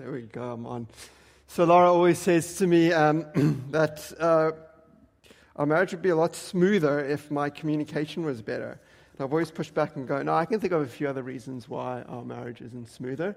There we go. I'm on. So Laura always says to me um, that uh, our marriage would be a lot smoother if my communication was better. And I've always pushed back and go, no, I can think of a few other reasons why our marriage isn't smoother.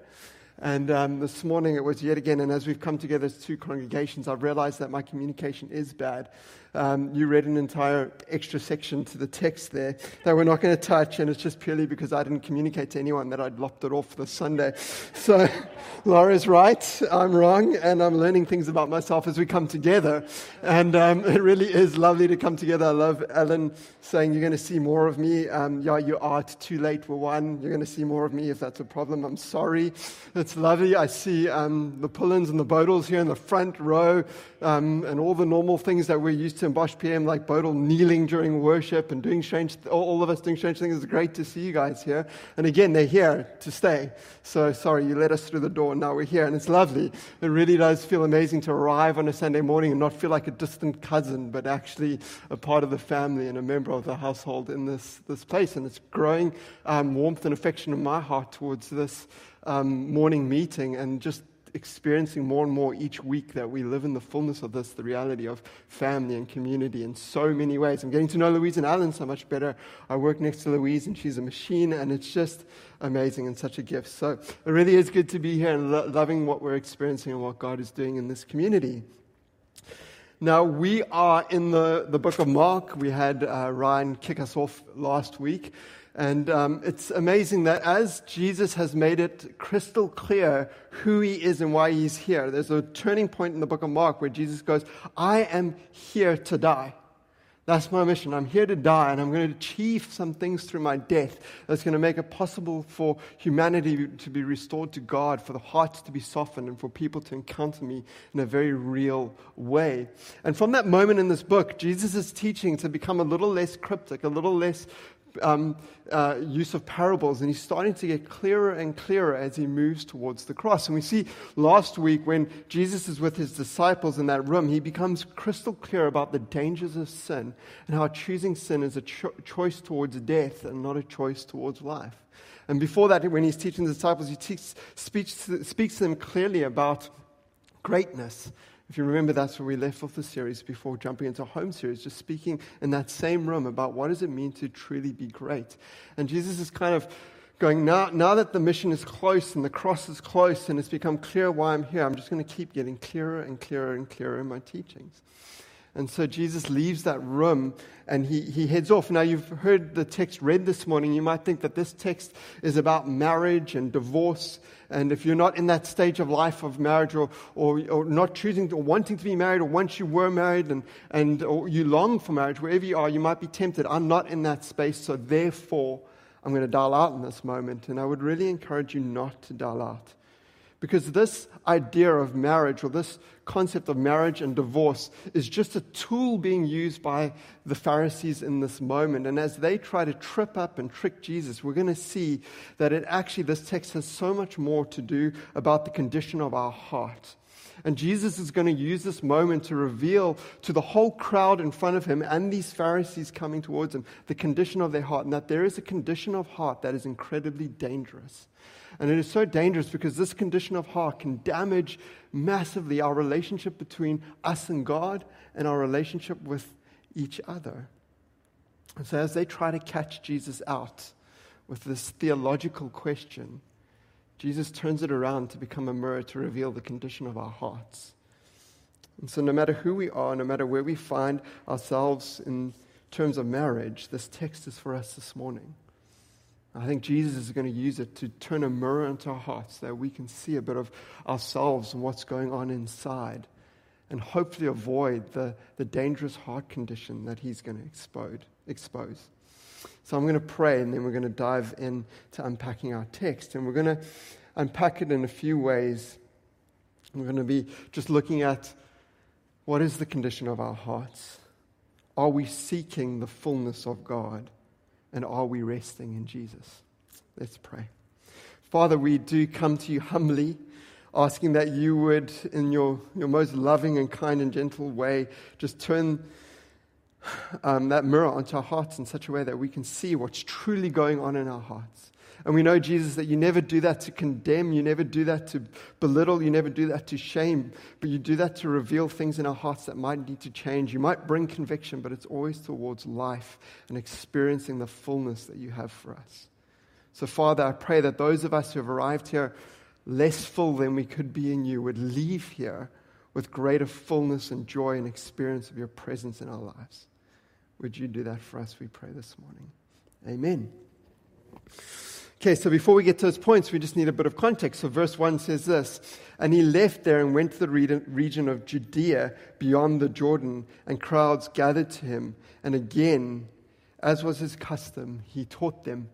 And um, this morning it was yet again, and as we've come together as two congregations, I've realized that my communication is bad. Um, you read an entire extra section to the text there that we're not going to touch, and it's just purely because I didn't communicate to anyone that I'd lopped it off this Sunday. So Laura's right, I'm wrong, and I'm learning things about myself as we come together. And um, it really is lovely to come together. I love Ellen saying, You're going to see more of me. Um, yeah, you are. Too late. for one. You're going to see more of me if that's a problem. I'm sorry. Lovely. I see um, the Pullens and the Bodles here in the front row um, and all the normal things that we're used to in Bosch PM, like Bodle kneeling during worship and doing strange, all of us doing strange things. It's great to see you guys here. And again, they're here to stay. So sorry, you let us through the door and now we're here. And it's lovely. It really does feel amazing to arrive on a Sunday morning and not feel like a distant cousin, but actually a part of the family and a member of the household in this, this place. And it's growing um, warmth and affection in my heart towards this um, morning meeting and just experiencing more and more each week that we live in the fullness of this, the reality of family and community in so many ways. I'm getting to know Louise and Alan so much better. I work next to Louise and she's a machine and it's just amazing and such a gift. So it really is good to be here and lo- loving what we're experiencing and what God is doing in this community. Now, we are in the, the book of Mark. We had uh, Ryan kick us off last week. And um, it's amazing that as Jesus has made it crystal clear who he is and why he's here, there's a turning point in the book of Mark where Jesus goes, I am here to die. That's my mission. I'm here to die, and I'm going to achieve some things through my death that's going to make it possible for humanity to be restored to God, for the hearts to be softened, and for people to encounter me in a very real way. And from that moment in this book, Jesus' teaching to become a little less cryptic, a little less um, uh, use of parables, and he's starting to get clearer and clearer as he moves towards the cross. And we see last week when Jesus is with his disciples in that room, he becomes crystal clear about the dangers of sin and how choosing sin is a cho- choice towards death and not a choice towards life. And before that, when he's teaching the disciples, he speaks, speaks to them clearly about greatness if you remember, that's where we left off the series before jumping into home series, just speaking in that same room about what does it mean to truly be great. And Jesus is kind of going, now, now that the mission is close and the cross is close and it's become clear why I'm here, I'm just going to keep getting clearer and clearer and clearer in my teachings. And so Jesus leaves that room and he, he heads off. Now, you've heard the text read this morning. You might think that this text is about marriage and divorce. And if you're not in that stage of life of marriage or, or, or not choosing or wanting to be married, or once you were married and, and you long for marriage, wherever you are, you might be tempted. I'm not in that space, so therefore, I'm going to dial out in this moment. And I would really encourage you not to dial out. Because this idea of marriage or this concept of marriage and divorce is just a tool being used by the Pharisees in this moment. And as they try to trip up and trick Jesus, we're going to see that it actually, this text has so much more to do about the condition of our heart. And Jesus is going to use this moment to reveal to the whole crowd in front of him and these Pharisees coming towards him the condition of their heart, and that there is a condition of heart that is incredibly dangerous. And it is so dangerous because this condition of heart can damage massively our relationship between us and God and our relationship with each other. And so, as they try to catch Jesus out with this theological question, Jesus turns it around to become a mirror to reveal the condition of our hearts. And so, no matter who we are, no matter where we find ourselves in terms of marriage, this text is for us this morning. I think Jesus is going to use it to turn a mirror into our hearts so that we can see a bit of ourselves and what's going on inside and hopefully avoid the, the dangerous heart condition that he's going to expose, expose. So I'm going to pray and then we're going to dive into unpacking our text. And we're going to unpack it in a few ways. We're going to be just looking at what is the condition of our hearts? Are we seeking the fullness of God? And are we resting in Jesus? Let's pray. Father, we do come to you humbly, asking that you would, in your, your most loving and kind and gentle way, just turn um, that mirror onto our hearts in such a way that we can see what's truly going on in our hearts. And we know, Jesus, that you never do that to condemn, you never do that to belittle, you never do that to shame, but you do that to reveal things in our hearts that might need to change. You might bring conviction, but it's always towards life and experiencing the fullness that you have for us. So, Father, I pray that those of us who have arrived here less full than we could be in you would leave here with greater fullness and joy and experience of your presence in our lives. Would you do that for us, we pray this morning? Amen. Okay, so before we get to those points, we just need a bit of context. So, verse 1 says this And he left there and went to the region of Judea beyond the Jordan, and crowds gathered to him. And again, as was his custom, he taught them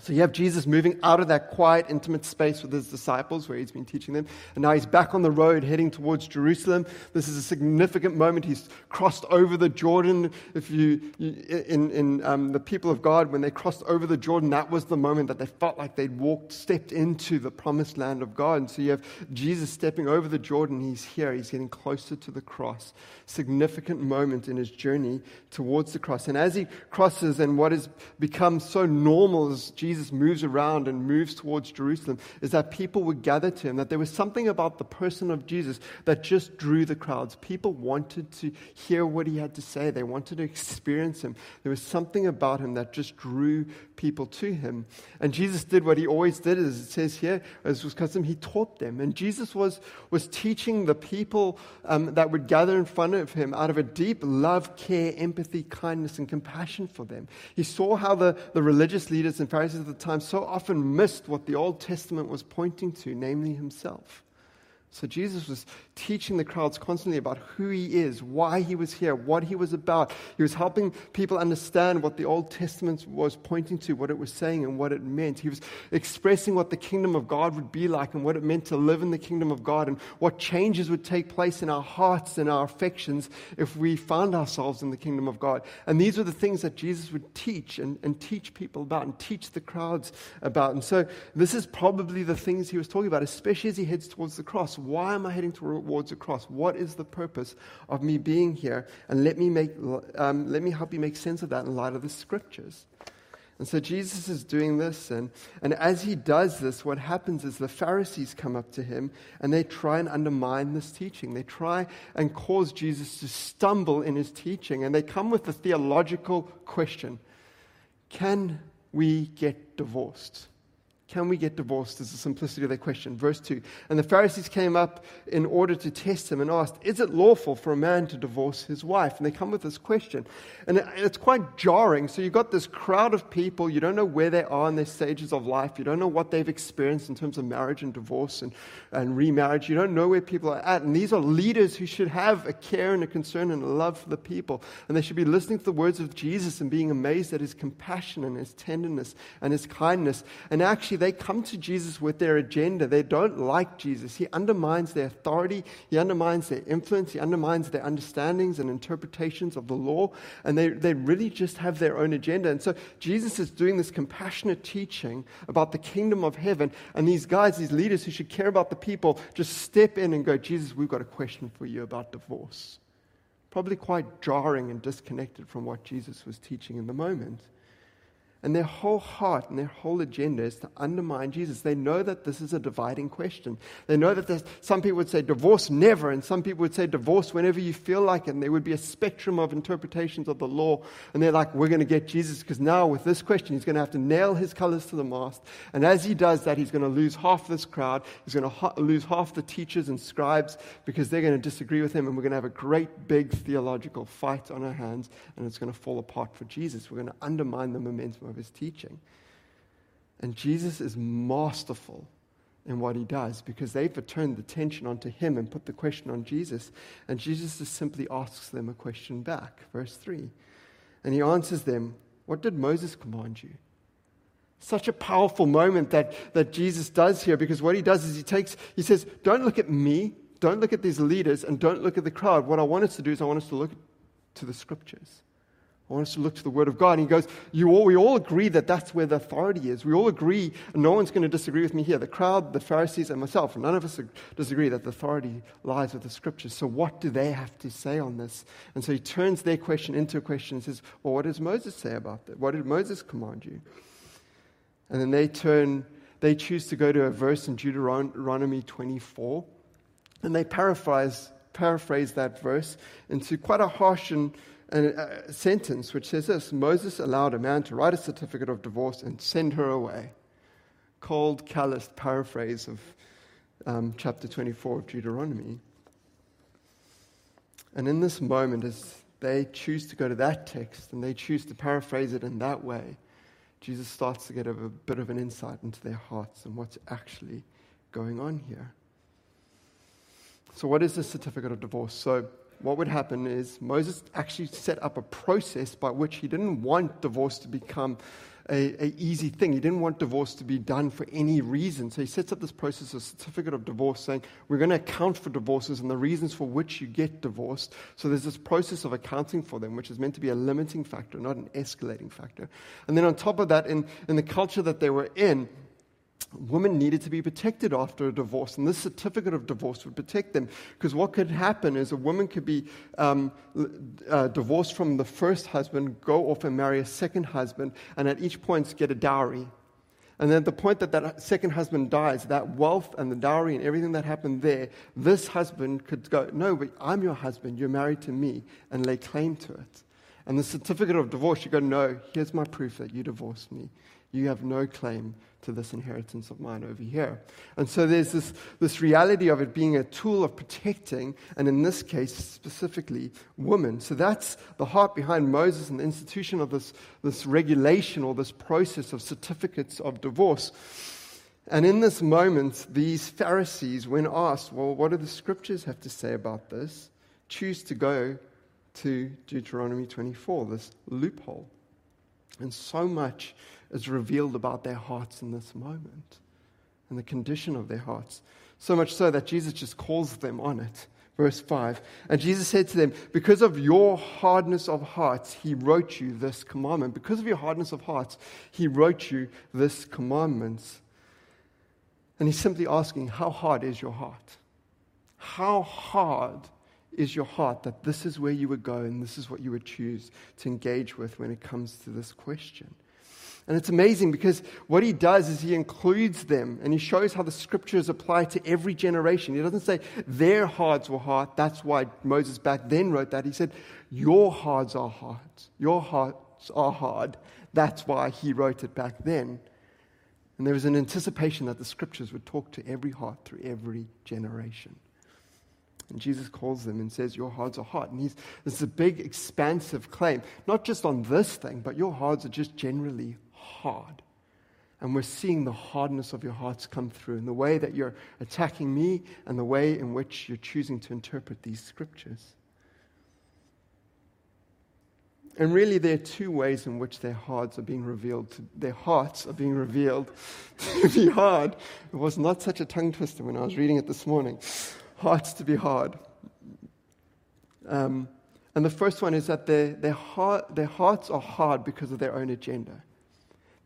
so you have Jesus moving out of that quiet, intimate space with his disciples where he's been teaching them. And now he's back on the road heading towards Jerusalem. This is a significant moment. He's crossed over the Jordan. If you, in, in um, the people of God, when they crossed over the Jordan, that was the moment that they felt like they'd walked, stepped into the promised land of God. And so you have Jesus stepping over the Jordan. He's here. He's getting closer to the cross. Significant moment in his journey towards the cross. And as he crosses and what has become so normal as Jesus Jesus moves around and moves towards Jerusalem is that people would gather to him, that there was something about the person of Jesus that just drew the crowds. People wanted to hear what he had to say, they wanted to experience him. There was something about him that just drew people to him. And Jesus did what he always did, as it says here, as was custom, he taught them. And Jesus was, was teaching the people um, that would gather in front of him out of a deep love, care, empathy, kindness, and compassion for them. He saw how the, the religious leaders and Pharisees at the time so often missed what the Old Testament was pointing to, namely himself. So Jesus was teaching the crowds constantly about who he is, why he was here, what he was about. He was helping people understand what the Old Testament was pointing to, what it was saying, and what it meant. He was expressing what the kingdom of God would be like and what it meant to live in the kingdom of God and what changes would take place in our hearts and our affections if we found ourselves in the kingdom of God. And these were the things that Jesus would teach and, and teach people about and teach the crowds about. And so this is probably the things he was talking about, especially as he heads towards the cross why am I heading towards the cross? What is the purpose of me being here? And let me, make, um, let me help you make sense of that in light of the scriptures. And so Jesus is doing this, and, and as he does this, what happens is the Pharisees come up to him and they try and undermine this teaching. They try and cause Jesus to stumble in his teaching, and they come with the theological question Can we get divorced? Can we get divorced? Is the simplicity of that question. Verse 2. And the Pharisees came up in order to test him and asked, Is it lawful for a man to divorce his wife? And they come with this question. And it's quite jarring. So you've got this crowd of people. You don't know where they are in their stages of life. You don't know what they've experienced in terms of marriage and divorce and, and remarriage. You don't know where people are at. And these are leaders who should have a care and a concern and a love for the people. And they should be listening to the words of Jesus and being amazed at his compassion and his tenderness and his kindness. And actually, they come to Jesus with their agenda. They don't like Jesus. He undermines their authority, he undermines their influence, he undermines their understandings and interpretations of the law, and they, they really just have their own agenda. And so Jesus is doing this compassionate teaching about the kingdom of heaven, and these guys, these leaders who should care about the people, just step in and go, Jesus, we've got a question for you about divorce. Probably quite jarring and disconnected from what Jesus was teaching in the moment. And their whole heart and their whole agenda is to undermine Jesus. They know that this is a dividing question. They know that some people would say divorce never, and some people would say divorce whenever you feel like it. And there would be a spectrum of interpretations of the law. And they're like, we're going to get Jesus because now with this question, he's going to have to nail his colors to the mast. And as he does that, he's going to lose half this crowd. He's going to ha- lose half the teachers and scribes because they're going to disagree with him. And we're going to have a great big theological fight on our hands, and it's going to fall apart for Jesus. We're going to undermine the momentum of of his teaching. And Jesus is masterful in what he does because they've turned the tension onto him and put the question on Jesus. And Jesus just simply asks them a question back. Verse 3. And he answers them, What did Moses command you? Such a powerful moment that, that Jesus does here because what he does is he takes, he says, Don't look at me, don't look at these leaders, and don't look at the crowd. What I want us to do is I want us to look to the scriptures. I want us to look to the Word of God. And he goes, you all, We all agree that that's where the authority is. We all agree, no one's going to disagree with me here the crowd, the Pharisees, and myself. None of us disagree that the authority lies with the Scriptures. So, what do they have to say on this? And so he turns their question into a question and says, Well, what does Moses say about that? What did Moses command you? And then they turn, they choose to go to a verse in Deuteronomy 24, and they paraphrase, paraphrase that verse into quite a harsh and, and a sentence which says this Moses allowed a man to write a certificate of divorce and send her away. Cold, calloused paraphrase of um, chapter 24 of Deuteronomy. And in this moment, as they choose to go to that text and they choose to paraphrase it in that way, Jesus starts to get a bit of an insight into their hearts and what's actually going on here. So, what is the certificate of divorce? So, what would happen is Moses actually set up a process by which he didn't want divorce to become a, a, easy thing. He didn't want divorce to be done for any reason. So he sets up this process of certificate of divorce saying, we're going to account for divorces and the reasons for which you get divorced. So there's this process of accounting for them, which is meant to be a limiting factor, not an escalating factor. And then on top of that, in, in the culture that they were in, women needed to be protected after a divorce, and this certificate of divorce would protect them. Because what could happen is a woman could be um, uh, divorced from the first husband, go off and marry a second husband, and at each point get a dowry. And then at the point that that second husband dies, that wealth and the dowry and everything that happened there, this husband could go, No, but I'm your husband, you're married to me, and lay claim to it. And the certificate of divorce, you go, No, here's my proof that you divorced me. You have no claim to this inheritance of mine over here. And so there's this, this reality of it being a tool of protecting, and in this case, specifically, women. So that's the heart behind Moses and the institution of this, this regulation or this process of certificates of divorce. And in this moment, these Pharisees, when asked, well, what do the scriptures have to say about this, choose to go to Deuteronomy 24, this loophole. And so much is revealed about their hearts in this moment and the condition of their hearts. So much so that Jesus just calls them on it. Verse 5 And Jesus said to them, Because of your hardness of hearts, he wrote you this commandment. Because of your hardness of hearts, he wrote you this commandment. And he's simply asking, How hard is your heart? How hard is your heart that this is where you would go and this is what you would choose to engage with when it comes to this question? And it's amazing because what he does is he includes them and he shows how the scriptures apply to every generation. He doesn't say their hearts were hard. That's why Moses back then wrote that. He said, Your hearts are hard. Your hearts are hard. That's why he wrote it back then. And there was an anticipation that the scriptures would talk to every heart through every generation. And Jesus calls them and says, Your hearts are hot. And he's, this is a big, expansive claim, not just on this thing, but your hearts are just generally hard. And we're seeing the hardness of your hearts come through in the way that you're attacking me and the way in which you're choosing to interpret these scriptures. And really, there are two ways in which their hearts are being revealed. To, their hearts are being revealed to be hard. It was not such a tongue twister when I was reading it this morning. Hearts to be hard. Um, and the first one is that their, their, heart, their hearts are hard because of their own agenda.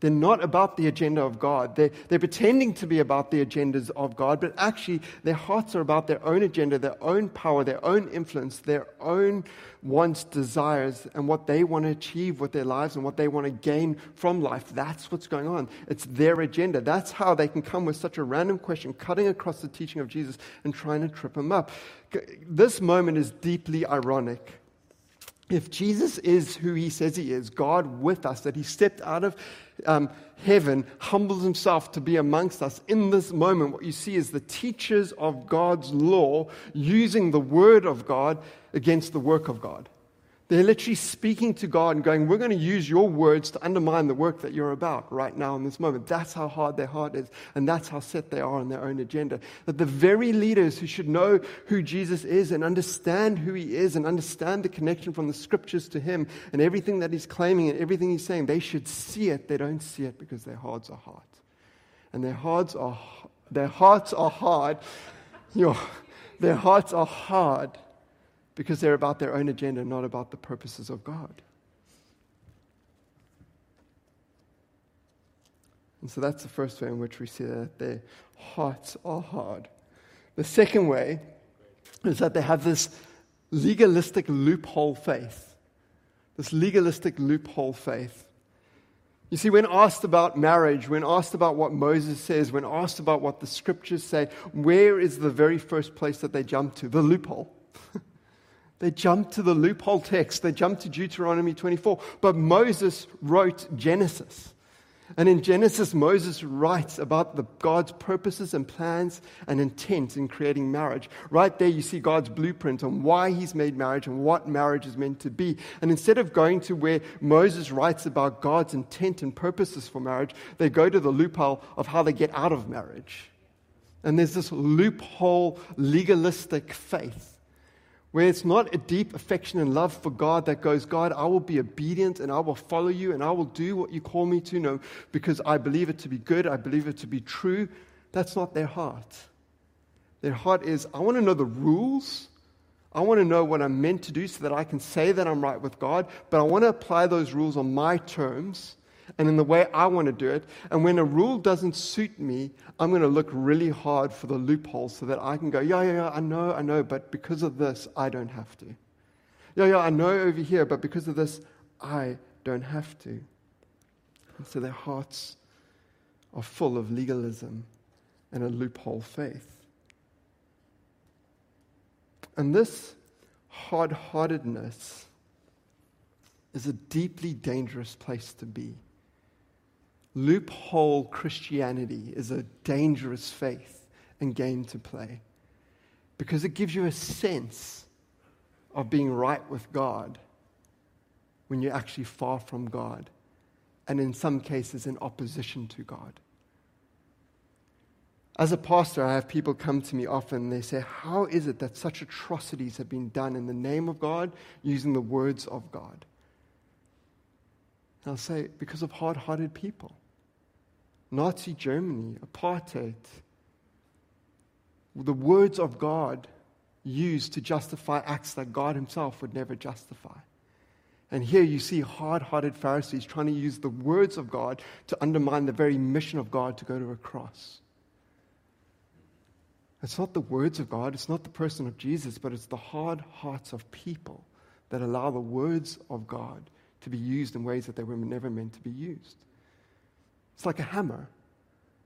They're not about the agenda of God. They're, they're pretending to be about the agendas of God, but actually their hearts are about their own agenda, their own power, their own influence, their own wants, desires, and what they want to achieve with their lives and what they want to gain from life. That's what's going on. It's their agenda. That's how they can come with such a random question, cutting across the teaching of Jesus and trying to trip him up. This moment is deeply ironic if Jesus is who he says he is, God with us, that he stepped out of um, heaven, humbles himself to be amongst us in this moment, what you see is the teachers of God's law using the word of God against the work of God. They're literally speaking to God and going, We're going to use your words to undermine the work that you're about right now in this moment. That's how hard their heart is, and that's how set they are on their own agenda. That the very leaders who should know who Jesus is and understand who he is and understand the connection from the scriptures to him and everything that he's claiming and everything he's saying, they should see it. They don't see it because their hearts are hard. And their hearts are, their hearts are hard. Your, their hearts are hard because they're about their own agenda, not about the purposes of God. And so that's the first way in which we see that their hearts are hard. The second way is that they have this legalistic loophole faith. This legalistic loophole faith. You see, when asked about marriage, when asked about what Moses says, when asked about what the scriptures say, where is the very first place that they jump to? The loophole. they jump to the loophole text. They jump to Deuteronomy 24. But Moses wrote Genesis. And in Genesis, Moses writes about the, God's purposes and plans and intent in creating marriage. Right there, you see God's blueprint on why he's made marriage and what marriage is meant to be. And instead of going to where Moses writes about God's intent and purposes for marriage, they go to the loophole of how they get out of marriage. And there's this loophole legalistic faith where it's not a deep affection and love for God that goes, God, I will be obedient and I will follow you and I will do what you call me to know because I believe it to be good, I believe it to be true. That's not their heart. Their heart is, I want to know the rules. I want to know what I'm meant to do so that I can say that I'm right with God, but I want to apply those rules on my terms and in the way I want to do it. And when a rule doesn't suit me, I'm going to look really hard for the loopholes so that I can go, yeah, yeah, yeah, I know, I know, but because of this, I don't have to. Yeah, yeah, I know over here, but because of this, I don't have to. And so their hearts are full of legalism and a loophole faith. And this hard heartedness is a deeply dangerous place to be. Loophole Christianity is a dangerous faith and game to play because it gives you a sense of being right with God when you're actually far from God, and in some cases, in opposition to God. As a pastor, I have people come to me often and they say, How is it that such atrocities have been done in the name of God using the words of God? And I'll say, Because of hard hearted people. Nazi Germany, apartheid, the words of God used to justify acts that God Himself would never justify. And here you see hard hearted Pharisees trying to use the words of God to undermine the very mission of God to go to a cross. It's not the words of God, it's not the person of Jesus, but it's the hard hearts of people that allow the words of God to be used in ways that they were never meant to be used. It's like a hammer.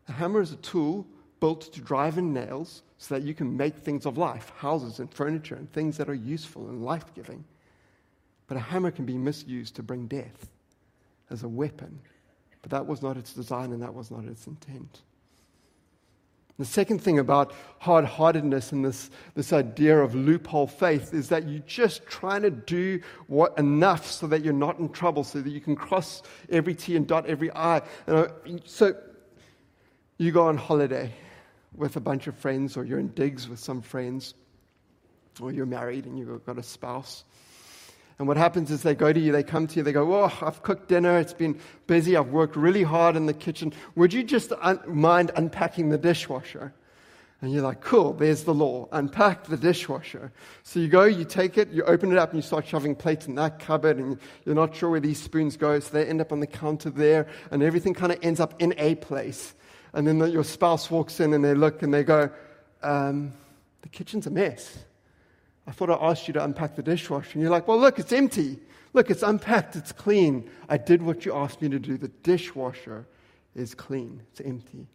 A hammer is a tool built to drive in nails so that you can make things of life, houses and furniture and things that are useful and life giving. But a hammer can be misused to bring death as a weapon. But that was not its design and that was not its intent. The second thing about hard heartedness and this, this idea of loophole faith is that you're just trying to do what enough so that you're not in trouble, so that you can cross every T and dot every I. Uh, so you go on holiday with a bunch of friends, or you're in digs with some friends, or you're married and you've got a spouse. And what happens is they go to you, they come to you, they go, Oh, I've cooked dinner, it's been busy, I've worked really hard in the kitchen. Would you just un- mind unpacking the dishwasher? And you're like, Cool, there's the law. Unpack the dishwasher. So you go, you take it, you open it up, and you start shoving plates in that cupboard, and you're not sure where these spoons go, so they end up on the counter there, and everything kind of ends up in a place. And then the, your spouse walks in and they look and they go, um, The kitchen's a mess. I thought I asked you to unpack the dishwasher. And you're like, well, look, it's empty. Look, it's unpacked, it's clean. I did what you asked me to do. The dishwasher is clean, it's empty.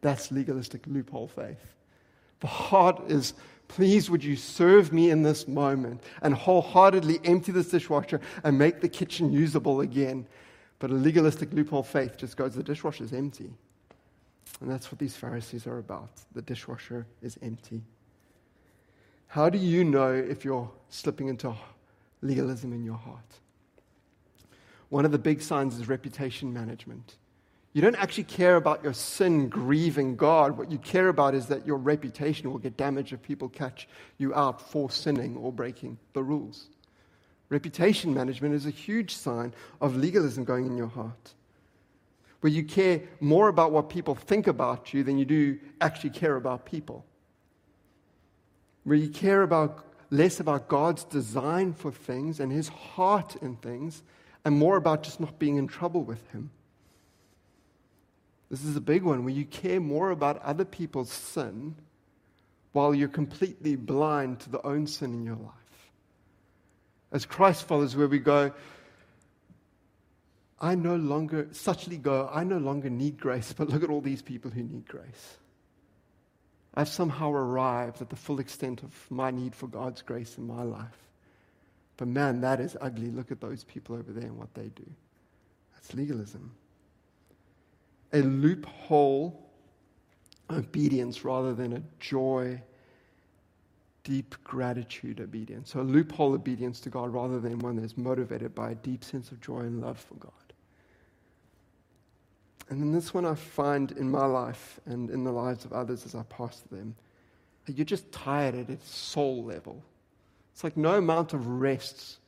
That's legalistic loophole faith. The heart is, please, would you serve me in this moment and wholeheartedly empty this dishwasher and make the kitchen usable again? But a legalistic loophole faith just goes, the dishwasher is empty. And that's what these Pharisees are about. The dishwasher is empty. How do you know if you're slipping into legalism in your heart? One of the big signs is reputation management. You don't actually care about your sin grieving God. What you care about is that your reputation will get damaged if people catch you out for sinning or breaking the rules. Reputation management is a huge sign of legalism going in your heart, where you care more about what people think about you than you do actually care about people where you care about less about God's design for things and his heart in things, and more about just not being in trouble with him. This is a big one where you care more about other people's sin while you're completely blind to the own sin in your life. As Christ followers, where we go, I no longer, suchly go, I no longer need grace, but look at all these people who need grace. I've somehow arrived at the full extent of my need for God's grace in my life. But man, that is ugly. Look at those people over there and what they do. That's legalism. A loophole obedience rather than a joy, deep gratitude obedience. So a loophole obedience to God rather than one that's motivated by a deep sense of joy and love for God. And then this one I find in my life and in the lives of others as I pass them. You're just tired at a soul level. It's like no amount of rest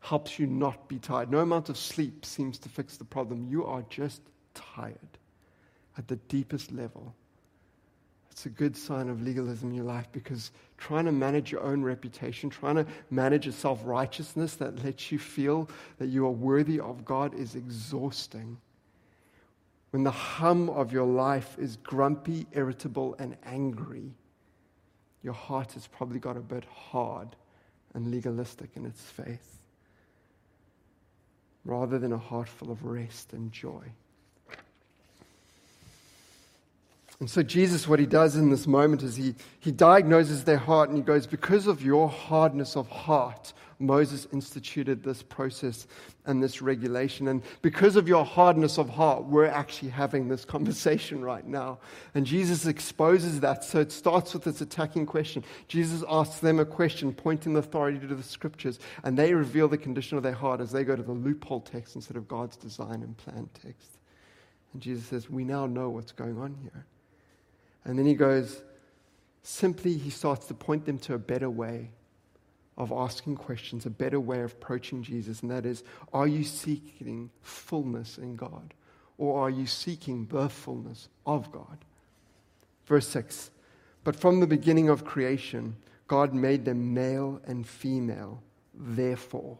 helps you not be tired. No amount of sleep seems to fix the problem. You are just tired at the deepest level. It's a good sign of legalism in your life because trying to manage your own reputation, trying to manage a self righteousness that lets you feel that you are worthy of God is exhausting when the hum of your life is grumpy, irritable, and angry, your heart has probably got a bit hard and legalistic in its faith, rather than a heart full of rest and joy. And so, Jesus, what he does in this moment is he, he diagnoses their heart and he goes, Because of your hardness of heart, Moses instituted this process and this regulation. And because of your hardness of heart, we're actually having this conversation right now. And Jesus exposes that. So it starts with this attacking question. Jesus asks them a question, pointing the authority to the scriptures, and they reveal the condition of their heart as they go to the loophole text instead of God's design and plan text. And Jesus says, We now know what's going on here. And then he goes, simply, he starts to point them to a better way of asking questions, a better way of approaching Jesus, and that is are you seeking fullness in God? Or are you seeking the fullness of God? Verse 6 But from the beginning of creation, God made them male and female, therefore.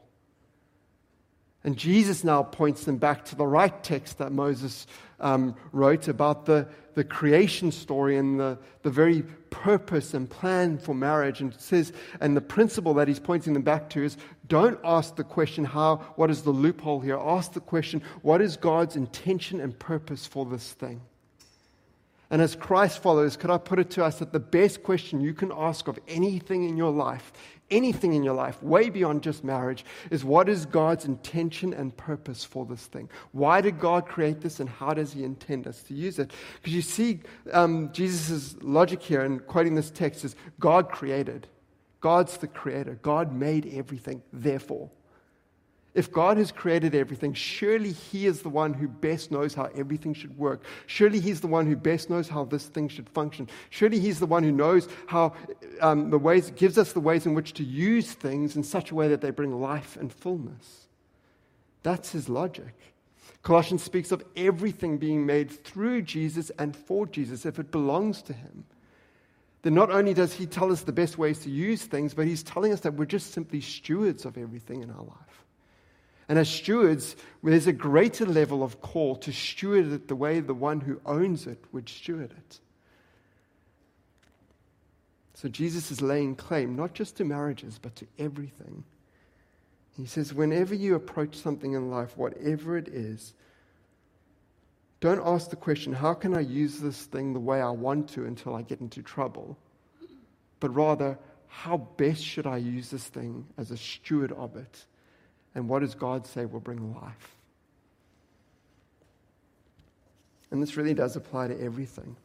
And Jesus now points them back to the right text that Moses um, wrote about the, the creation story and the, the very purpose and plan for marriage. And says, and the principle that he's pointing them back to is don't ask the question, how, what is the loophole here? Ask the question, what is God's intention and purpose for this thing? And as Christ followers, could I put it to us that the best question you can ask of anything in your life anything in your life, way beyond just marriage, is what is God's intention and purpose for this thing? Why did God create this and how does He intend us to use it? Because you see, um, Jesus' logic here in quoting this text is God created. God's the creator. God made everything, therefore. If God has created everything, surely He is the one who best knows how everything should work. Surely He's the one who best knows how this thing should function. Surely He's the one who knows how um, the ways, gives us the ways in which to use things in such a way that they bring life and fullness. That's His logic. Colossians speaks of everything being made through Jesus and for Jesus if it belongs to Him. Then not only does He tell us the best ways to use things, but He's telling us that we're just simply stewards of everything in our life. And as stewards, there's a greater level of call to steward it the way the one who owns it would steward it. So Jesus is laying claim not just to marriages, but to everything. He says, whenever you approach something in life, whatever it is, don't ask the question, how can I use this thing the way I want to until I get into trouble? But rather, how best should I use this thing as a steward of it? And what does God say will bring life? And this really does apply to everything.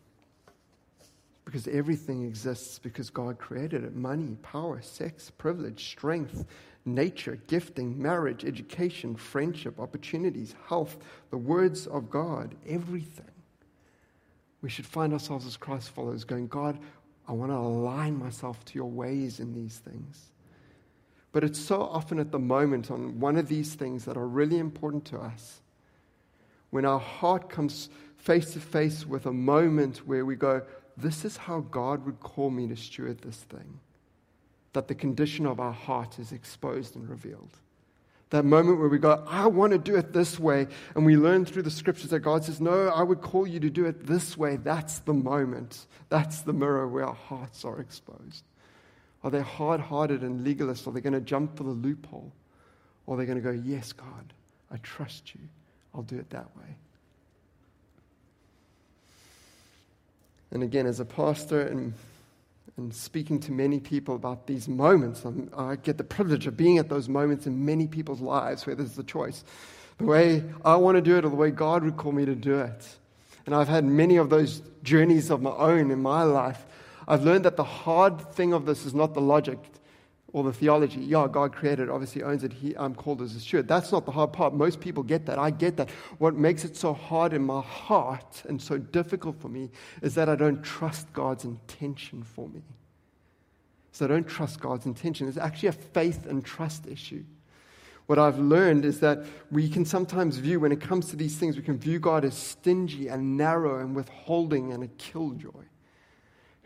Because everything exists because God created it money, power, sex, privilege, strength, nature, gifting, marriage, education, friendship, opportunities, health, the words of God, everything. We should find ourselves as Christ followers going, God, I want to align myself to your ways in these things. But it's so often at the moment on one of these things that are really important to us. When our heart comes face to face with a moment where we go, This is how God would call me to steward this thing. That the condition of our heart is exposed and revealed. That moment where we go, I want to do it this way. And we learn through the scriptures that God says, No, I would call you to do it this way. That's the moment. That's the mirror where our hearts are exposed. Are they hard hearted and legalist? Are they going to jump for the loophole? Or are they going to go, Yes, God, I trust you. I'll do it that way. And again, as a pastor and, and speaking to many people about these moments, I'm, i get the privilege of being at those moments in many people's lives where there's the choice the way I want to do it or the way God would call me to do it. And I've had many of those journeys of my own in my life. I've learned that the hard thing of this is not the logic or the theology. Yeah, God created, obviously owns it. He, I'm called as a steward. That's not the hard part. Most people get that. I get that. What makes it so hard in my heart and so difficult for me is that I don't trust God's intention for me. So I don't trust God's intention. It's actually a faith and trust issue. What I've learned is that we can sometimes view, when it comes to these things, we can view God as stingy and narrow and withholding and a killjoy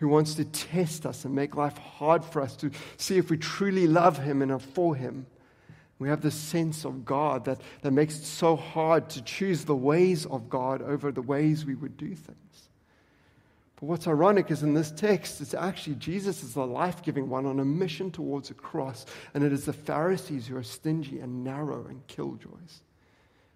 who wants to test us and make life hard for us to see if we truly love Him and are for Him. We have this sense of God that, that makes it so hard to choose the ways of God over the ways we would do things. But what's ironic is in this text, it's actually Jesus is the life giving one on a mission towards a cross, and it is the Pharisees who are stingy and narrow and killjoys.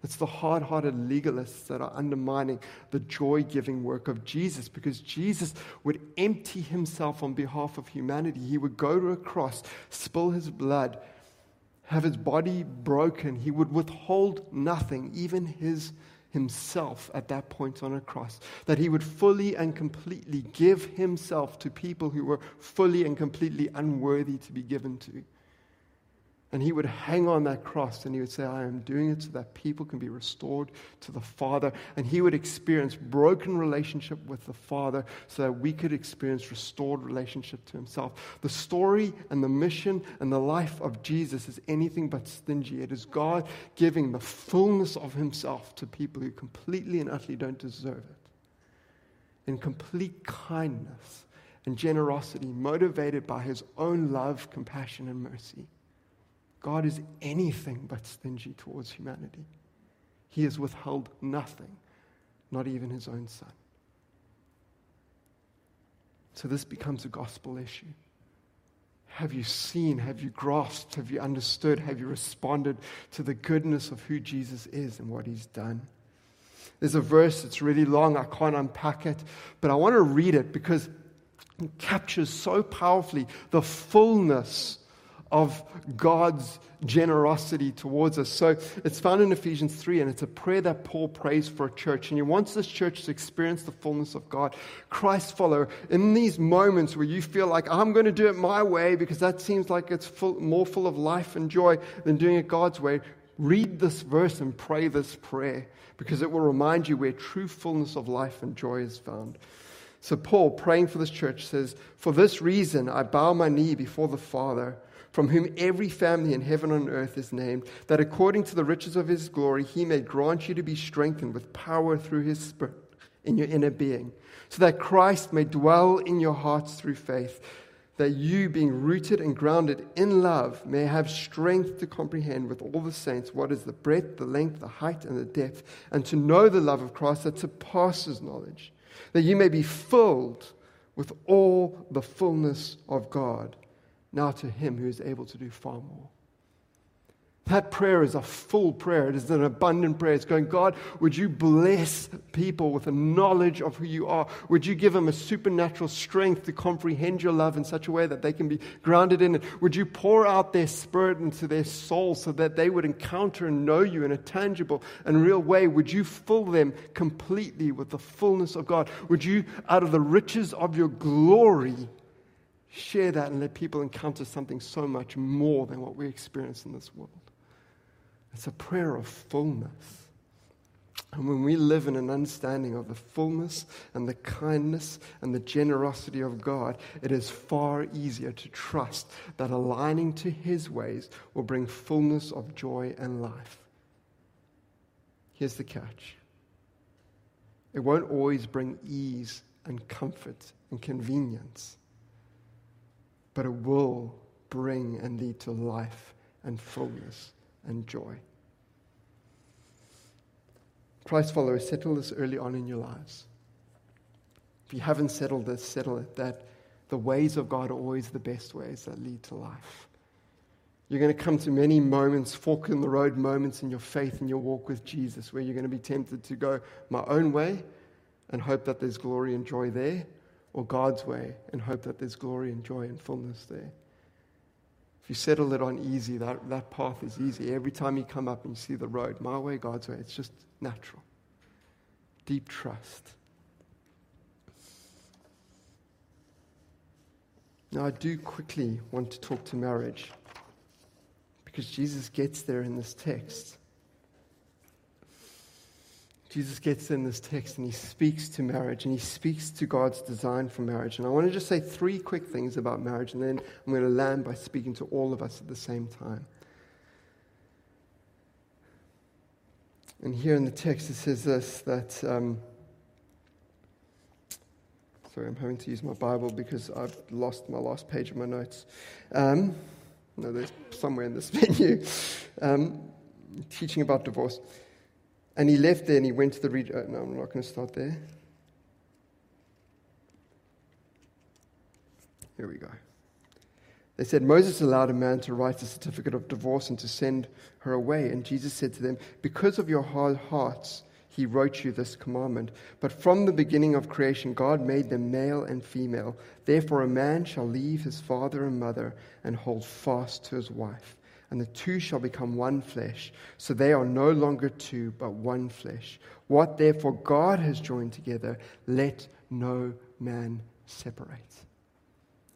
It's the hard hearted legalists that are undermining the joy giving work of Jesus because Jesus would empty himself on behalf of humanity. He would go to a cross, spill his blood, have his body broken. He would withhold nothing, even his himself at that point on a cross. That he would fully and completely give himself to people who were fully and completely unworthy to be given to. And he would hang on that cross and he would say, I am doing it so that people can be restored to the Father. And he would experience broken relationship with the Father so that we could experience restored relationship to himself. The story and the mission and the life of Jesus is anything but stingy. It is God giving the fullness of himself to people who completely and utterly don't deserve it. In complete kindness and generosity, motivated by his own love, compassion, and mercy. God is anything but stingy towards humanity. He has withheld nothing, not even his own son. So this becomes a gospel issue. Have you seen? Have you grasped? Have you understood? Have you responded to the goodness of who Jesus is and what he's done? There's a verse that's really long. I can't unpack it, but I want to read it because it captures so powerfully the fullness of God's generosity towards us. So it's found in Ephesians 3, and it's a prayer that Paul prays for a church. And he wants this church to experience the fullness of God. Christ follower, in these moments where you feel like, I'm going to do it my way because that seems like it's full, more full of life and joy than doing it God's way, read this verse and pray this prayer because it will remind you where true fullness of life and joy is found. So, Paul, praying for this church, says, For this reason I bow my knee before the Father from whom every family in heaven and earth is named, that according to the riches of his glory he may grant you to be strengthened with power through his Spirit in your inner being, so that Christ may dwell in your hearts through faith, that you, being rooted and grounded in love, may have strength to comprehend with all the saints what is the breadth, the length, the height, and the depth, and to know the love of Christ that surpasses knowledge, that you may be filled with all the fullness of God. Now to him who is able to do far more. That prayer is a full prayer. It is an abundant prayer. It's going, God, would you bless people with a knowledge of who you are? Would you give them a supernatural strength to comprehend your love in such a way that they can be grounded in it? Would you pour out their spirit into their soul so that they would encounter and know you in a tangible and real way? Would you fill them completely with the fullness of God? Would you, out of the riches of your glory, share that and let people encounter something so much more than what we experience in this world. It's a prayer of fullness. And when we live in an understanding of the fullness and the kindness and the generosity of God, it is far easier to trust that aligning to His ways will bring fullness of joy and life. Here's the catch it won't always bring ease and comfort and convenience but it will bring and lead to life and fullness and joy. Christ followers, settle this early on in your lives. If you haven't settled this, settle it that the ways of God are always the best ways that lead to life. You're going to come to many moments, fork in the road moments in your faith and your walk with Jesus, where you're going to be tempted to go my own way and hope that there's glory and joy there, or God's way and hope that there's glory and joy and fullness there. If you settle it on easy, that, that path is easy. Every time you come up and you see the road, my way, God's way, it's just natural. Deep trust. Now, I do quickly want to talk to marriage because Jesus gets there in this text. Jesus gets in this text and he speaks to marriage and he speaks to God's design for marriage. And I want to just say three quick things about marriage, and then I'm going to land by speaking to all of us at the same time. And here in the text it says this that. Um, sorry, I'm having to use my Bible because I've lost my last page of my notes. Um, no, there's somewhere in this menu. Um, teaching about divorce. And he left there and he went to the region. Uh, no, I'm not going to start there. Here we go. They said, Moses allowed a man to write a certificate of divorce and to send her away. And Jesus said to them, Because of your hard hearts, he wrote you this commandment. But from the beginning of creation, God made them male and female. Therefore, a man shall leave his father and mother and hold fast to his wife, and the two shall become one flesh. So they are no longer two, but one flesh. What therefore God has joined together, let no man separate.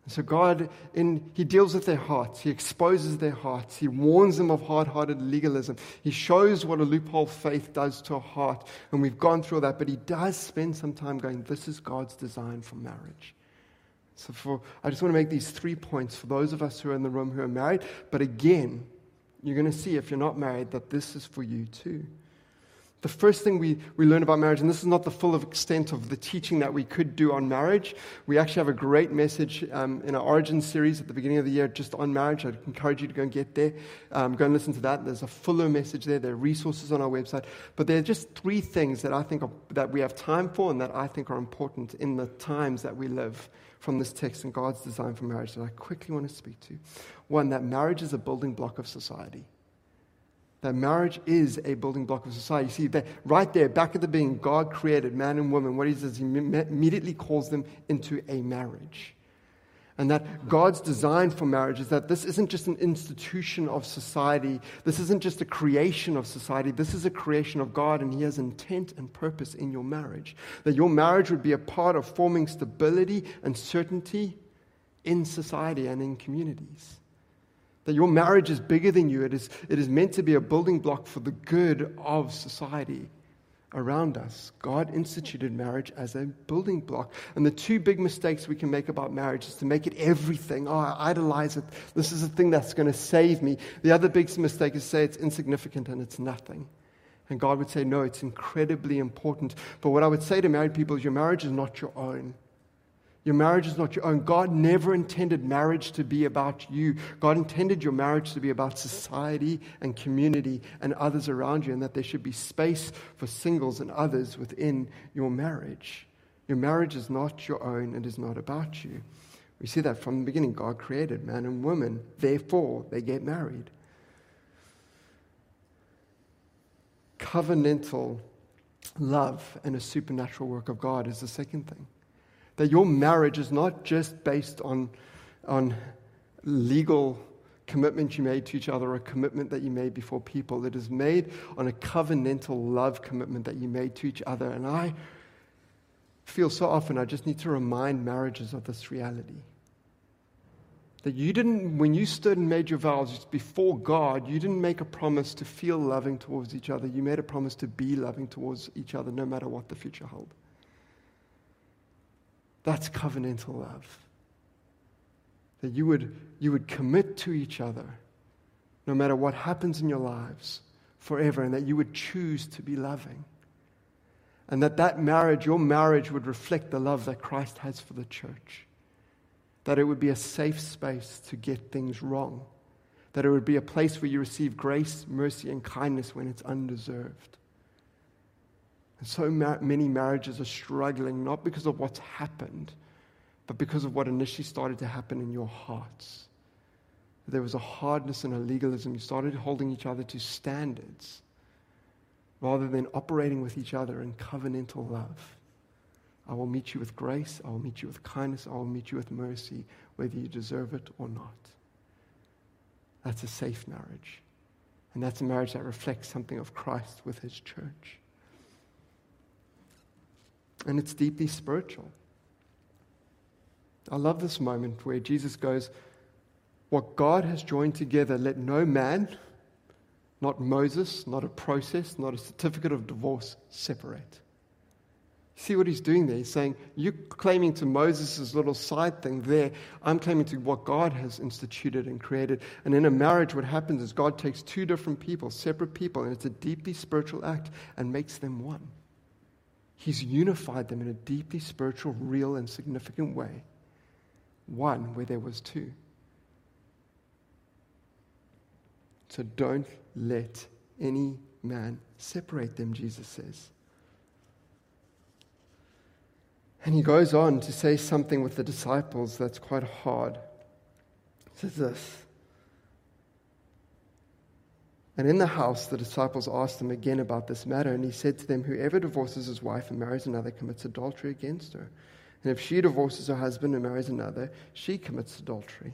So God, in, He deals with their hearts. He exposes their hearts. He warns them of hard-hearted legalism. He shows what a loophole faith does to a heart. And we've gone through all that, but He does spend some time going, this is God's design for marriage. So for, I just want to make these three points for those of us who are in the room who are married. But again, you're going to see if you're not married that this is for you too. The first thing we, we learn about marriage, and this is not the full extent of the teaching that we could do on marriage. We actually have a great message um, in our Origin series at the beginning of the year just on marriage. I'd encourage you to go and get there. Um, go and listen to that. There's a fuller message there. There are resources on our website. But there are just three things that I think are, that we have time for and that I think are important in the times that we live from this text and God's design for marriage that I quickly want to speak to. One, that marriage is a building block of society that marriage is a building block of society. See, that right there, back at the beginning, God created man and woman. What he does, he immediately calls them into a marriage. And that God's design for marriage is that this isn't just an institution of society. This isn't just a creation of society. This is a creation of God, and He has intent and purpose in your marriage. That your marriage would be a part of forming stability and certainty in society and in communities. That your marriage is bigger than you. It is, it is meant to be a building block for the good of society around us. God instituted marriage as a building block. And the two big mistakes we can make about marriage is to make it everything. Oh, I idolize it. This is the thing that's going to save me. The other big mistake is say it's insignificant and it's nothing. And God would say, no, it's incredibly important. But what I would say to married people is your marriage is not your own. Your marriage is not your own. God never intended marriage to be about you. God intended your marriage to be about society and community and others around you, and that there should be space for singles and others within your marriage. Your marriage is not your own, it is not about you. We see that from the beginning. God created man and woman, therefore, they get married. Covenantal love and a supernatural work of God is the second thing. That your marriage is not just based on, on legal commitment you made to each other a commitment that you made before people. It is made on a covenantal love commitment that you made to each other. And I feel so often I just need to remind marriages of this reality. That you didn't, when you stood and made your vows before God, you didn't make a promise to feel loving towards each other. You made a promise to be loving towards each other no matter what the future held. That's covenantal love. That you would, you would commit to each other no matter what happens in your lives forever, and that you would choose to be loving. And that that marriage, your marriage, would reflect the love that Christ has for the church. That it would be a safe space to get things wrong. That it would be a place where you receive grace, mercy, and kindness when it's undeserved. And so many marriages are struggling not because of what's happened, but because of what initially started to happen in your hearts. There was a hardness and a legalism. You started holding each other to standards rather than operating with each other in covenantal love. I will meet you with grace. I will meet you with kindness. I will meet you with mercy, whether you deserve it or not. That's a safe marriage. And that's a marriage that reflects something of Christ with his church. And it's deeply spiritual. I love this moment where Jesus goes, What God has joined together, let no man, not Moses, not a process, not a certificate of divorce, separate. See what he's doing there? He's saying, You're claiming to Moses' little side thing there. I'm claiming to what God has instituted and created. And in a marriage, what happens is God takes two different people, separate people, and it's a deeply spiritual act and makes them one. He's unified them in a deeply spiritual, real, and significant way. One where there was two. So don't let any man separate them, Jesus says. And he goes on to say something with the disciples that's quite hard. He says this. And in the house, the disciples asked him again about this matter, and he said to them, Whoever divorces his wife and marries another commits adultery against her. And if she divorces her husband and marries another, she commits adultery.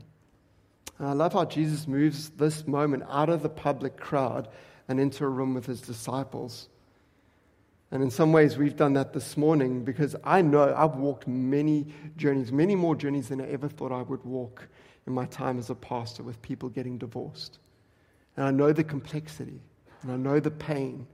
And I love how Jesus moves this moment out of the public crowd and into a room with his disciples and in some ways, we've done that this morning because I know I've walked many journeys, many more journeys than I ever thought I would walk in my time as a pastor with people getting divorced. And I know the complexity, and I know the pain,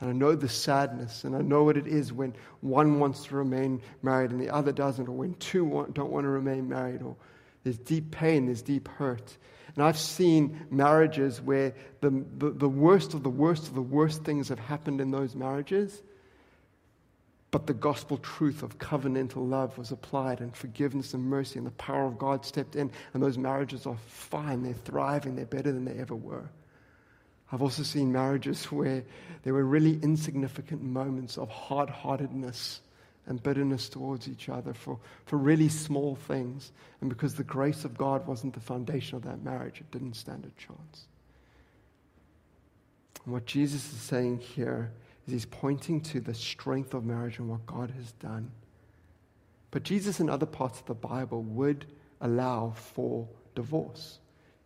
and I know the sadness, and I know what it is when one wants to remain married and the other doesn't, or when two don't want to remain married, or there's deep pain, there's deep hurt. And I've seen marriages where the, the, the, worst of the worst of the worst things have happened in those marriages, but the gospel truth of covenantal love was applied, and forgiveness and mercy and the power of God stepped in, and those marriages are fine, they're thriving, they're better than they ever were. I've also seen marriages where there were really insignificant moments of hard heartedness and bitterness towards each other for, for really small things. And because the grace of God wasn't the foundation of that marriage, it didn't stand a chance. And what Jesus is saying here is he's pointing to the strength of marriage and what God has done. But Jesus, in other parts of the Bible, would allow for divorce.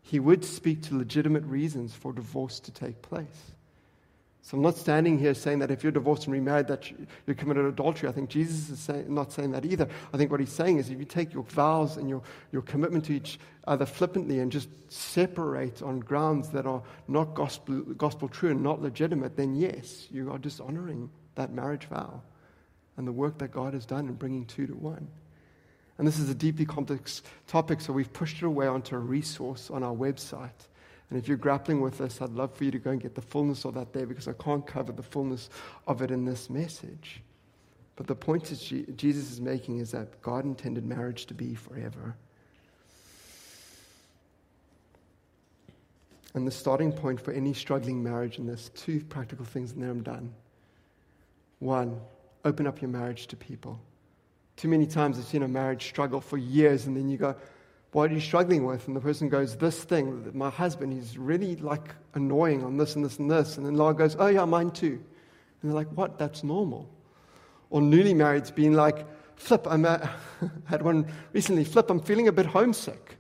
He would speak to legitimate reasons for divorce to take place. So I'm not standing here saying that if you're divorced and remarried that you committed adultery. I think Jesus is not saying that either. I think what he's saying is if you take your vows and your, your commitment to each other flippantly and just separate on grounds that are not gospel, gospel true and not legitimate, then yes, you are dishonoring that marriage vow and the work that God has done in bringing two to one. And this is a deeply complex topic, so we've pushed it away onto a resource on our website. And if you're grappling with this, I'd love for you to go and get the fullness of that there because I can't cover the fullness of it in this message. But the point that Jesus is making is that God intended marriage to be forever. And the starting point for any struggling marriage, and there's two practical things, and then I'm done. One, open up your marriage to people. Too many times I've seen a marriage struggle for years, and then you go, what are you struggling with? And the person goes, This thing, my husband, he's really like annoying on this and this and this. And then Laura goes, Oh, yeah, mine too. And they're like, What? That's normal. Or newly married's being like, Flip, at, had one recently, Flip, I'm feeling a bit homesick.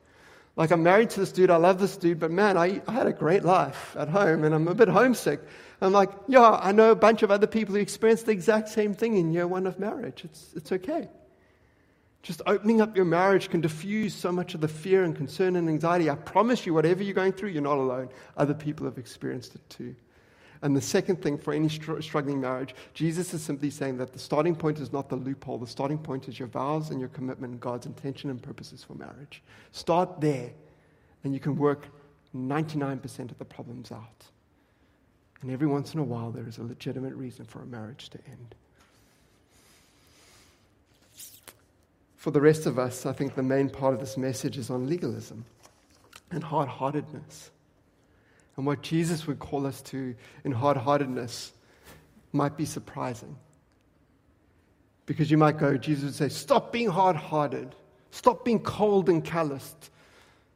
Like, I'm married to this dude, I love this dude, but man, I, I had a great life at home and I'm a bit homesick. I'm like, Yeah, I know a bunch of other people who experienced the exact same thing in year one of marriage. It's, it's okay. Just opening up your marriage can diffuse so much of the fear and concern and anxiety. I promise you, whatever you're going through, you're not alone. Other people have experienced it too. And the second thing for any str- struggling marriage, Jesus is simply saying that the starting point is not the loophole. The starting point is your vows and your commitment and God's intention and purposes for marriage. Start there, and you can work 99% of the problems out. And every once in a while, there is a legitimate reason for a marriage to end. For the rest of us, I think the main part of this message is on legalism and hard heartedness. And what Jesus would call us to in hard heartedness might be surprising. Because you might go, Jesus would say, Stop being hard hearted, stop being cold and calloused,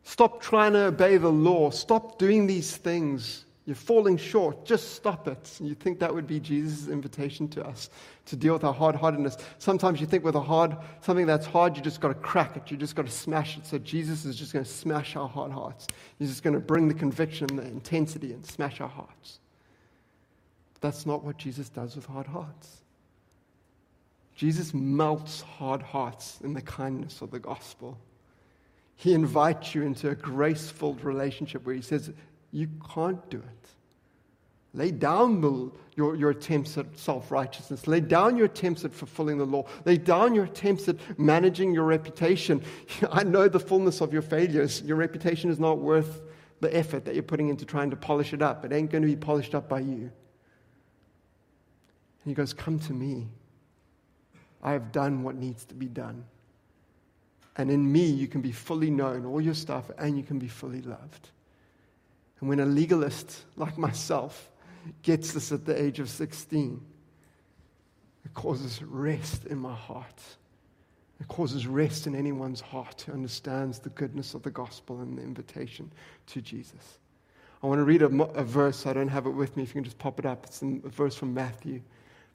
Stop trying to obey the law. Stop doing these things. You're falling short. Just stop it. You think that would be Jesus' invitation to us to deal with our hard heartedness. Sometimes you think with a hard, something that's hard, you just got to crack it. You just got to smash it. So Jesus is just going to smash our hard hearts. He's just going to bring the conviction, and the intensity, and smash our hearts. But that's not what Jesus does with hard hearts. Jesus melts hard hearts in the kindness of the gospel. He invites you into a grace filled relationship where he says, You can't do it. Lay down the, your, your attempts at self righteousness. Lay down your attempts at fulfilling the law. Lay down your attempts at managing your reputation. I know the fullness of your failures. Your reputation is not worth the effort that you're putting into trying to polish it up. It ain't going to be polished up by you. And he goes, Come to me. I have done what needs to be done. And in me, you can be fully known, all your stuff, and you can be fully loved. And when a legalist like myself gets this at the age of 16, it causes rest in my heart. It causes rest in anyone's heart who understands the goodness of the gospel and the invitation to Jesus. I want to read a, a verse. I don't have it with me. If you can just pop it up, it's a verse from Matthew.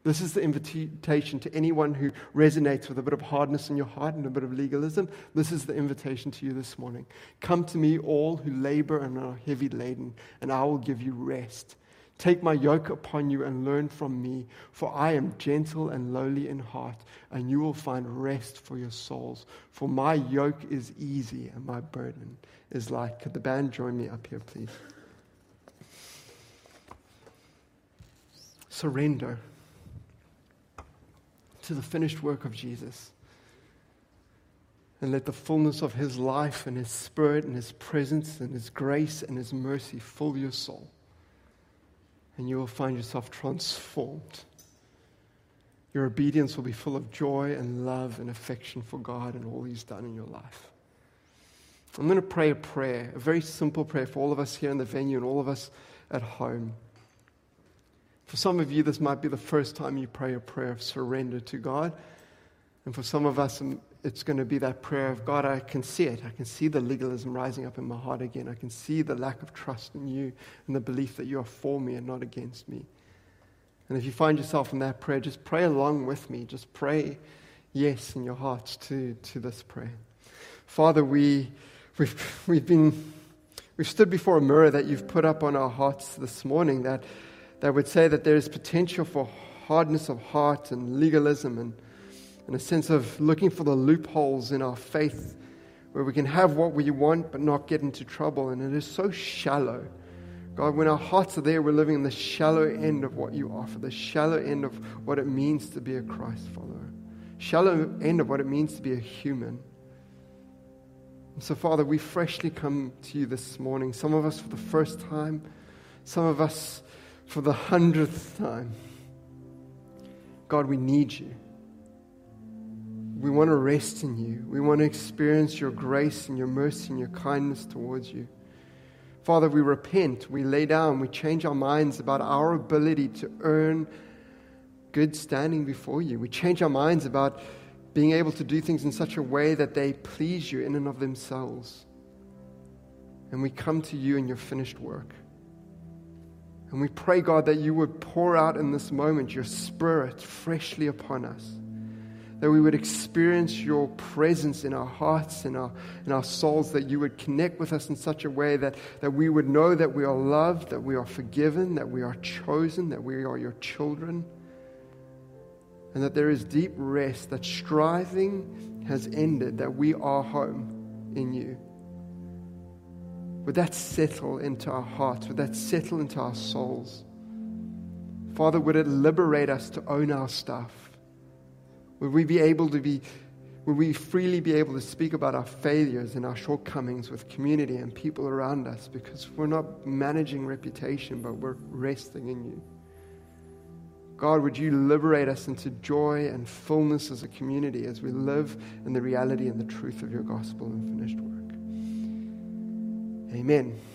This is the invitation to anyone who resonates with a bit of hardness in your heart and a bit of legalism. This is the invitation to you this morning. Come to me, all who labor and are heavy laden, and I will give you rest. Take my yoke upon you and learn from me, for I am gentle and lowly in heart, and you will find rest for your souls. For my yoke is easy and my burden is light. Could the band join me up here, please? Surrender to the finished work of Jesus. And let the fullness of his life and his spirit and his presence and his grace and his mercy fill your soul. And you will find yourself transformed. Your obedience will be full of joy and love and affection for God and all he's done in your life. I'm going to pray a prayer, a very simple prayer for all of us here in the venue and all of us at home. For some of you, this might be the first time you pray a prayer of surrender to God. And for some of us, um, it's going to be that prayer of God, I can see it. I can see the legalism rising up in my heart again. I can see the lack of trust in you and the belief that you are for me and not against me. And if you find yourself in that prayer, just pray along with me. Just pray yes in your hearts to, to this prayer. Father, we, we've, we've been, we've stood before a mirror that you've put up on our hearts this morning that that would say that there is potential for hardness of heart and legalism and, and a sense of looking for the loopholes in our faith where we can have what we want but not get into trouble. And it is so shallow. God, when our hearts are there, we're living in the shallow end of what you offer, the shallow end of what it means to be a Christ follower, shallow end of what it means to be a human. And so, Father, we freshly come to you this morning, some of us for the first time, some of us for the hundredth time. God, we need you. We want to rest in you. We want to experience your grace and your mercy and your kindness towards you. Father, we repent, we lay down, we change our minds about our ability to earn good standing before you. We change our minds about being able to do things in such a way that they please you in and of themselves. And we come to you in your finished work. And we pray, God, that you would pour out in this moment your spirit freshly upon us. That we would experience your presence in our hearts and our, in our souls, that you would connect with us in such a way that, that we would know that we are loved, that we are forgiven, that we are chosen, that we are your children, and that there is deep rest, that striving has ended, that we are home in you. Would that settle into our hearts? Would that settle into our souls? Father, would it liberate us to own our stuff? Would we be able to be, would we freely be able to speak about our failures and our shortcomings with community and people around us because we're not managing reputation, but we're resting in you? God, would you liberate us into joy and fullness as a community as we live in the reality and the truth of your gospel and finished work? Amen.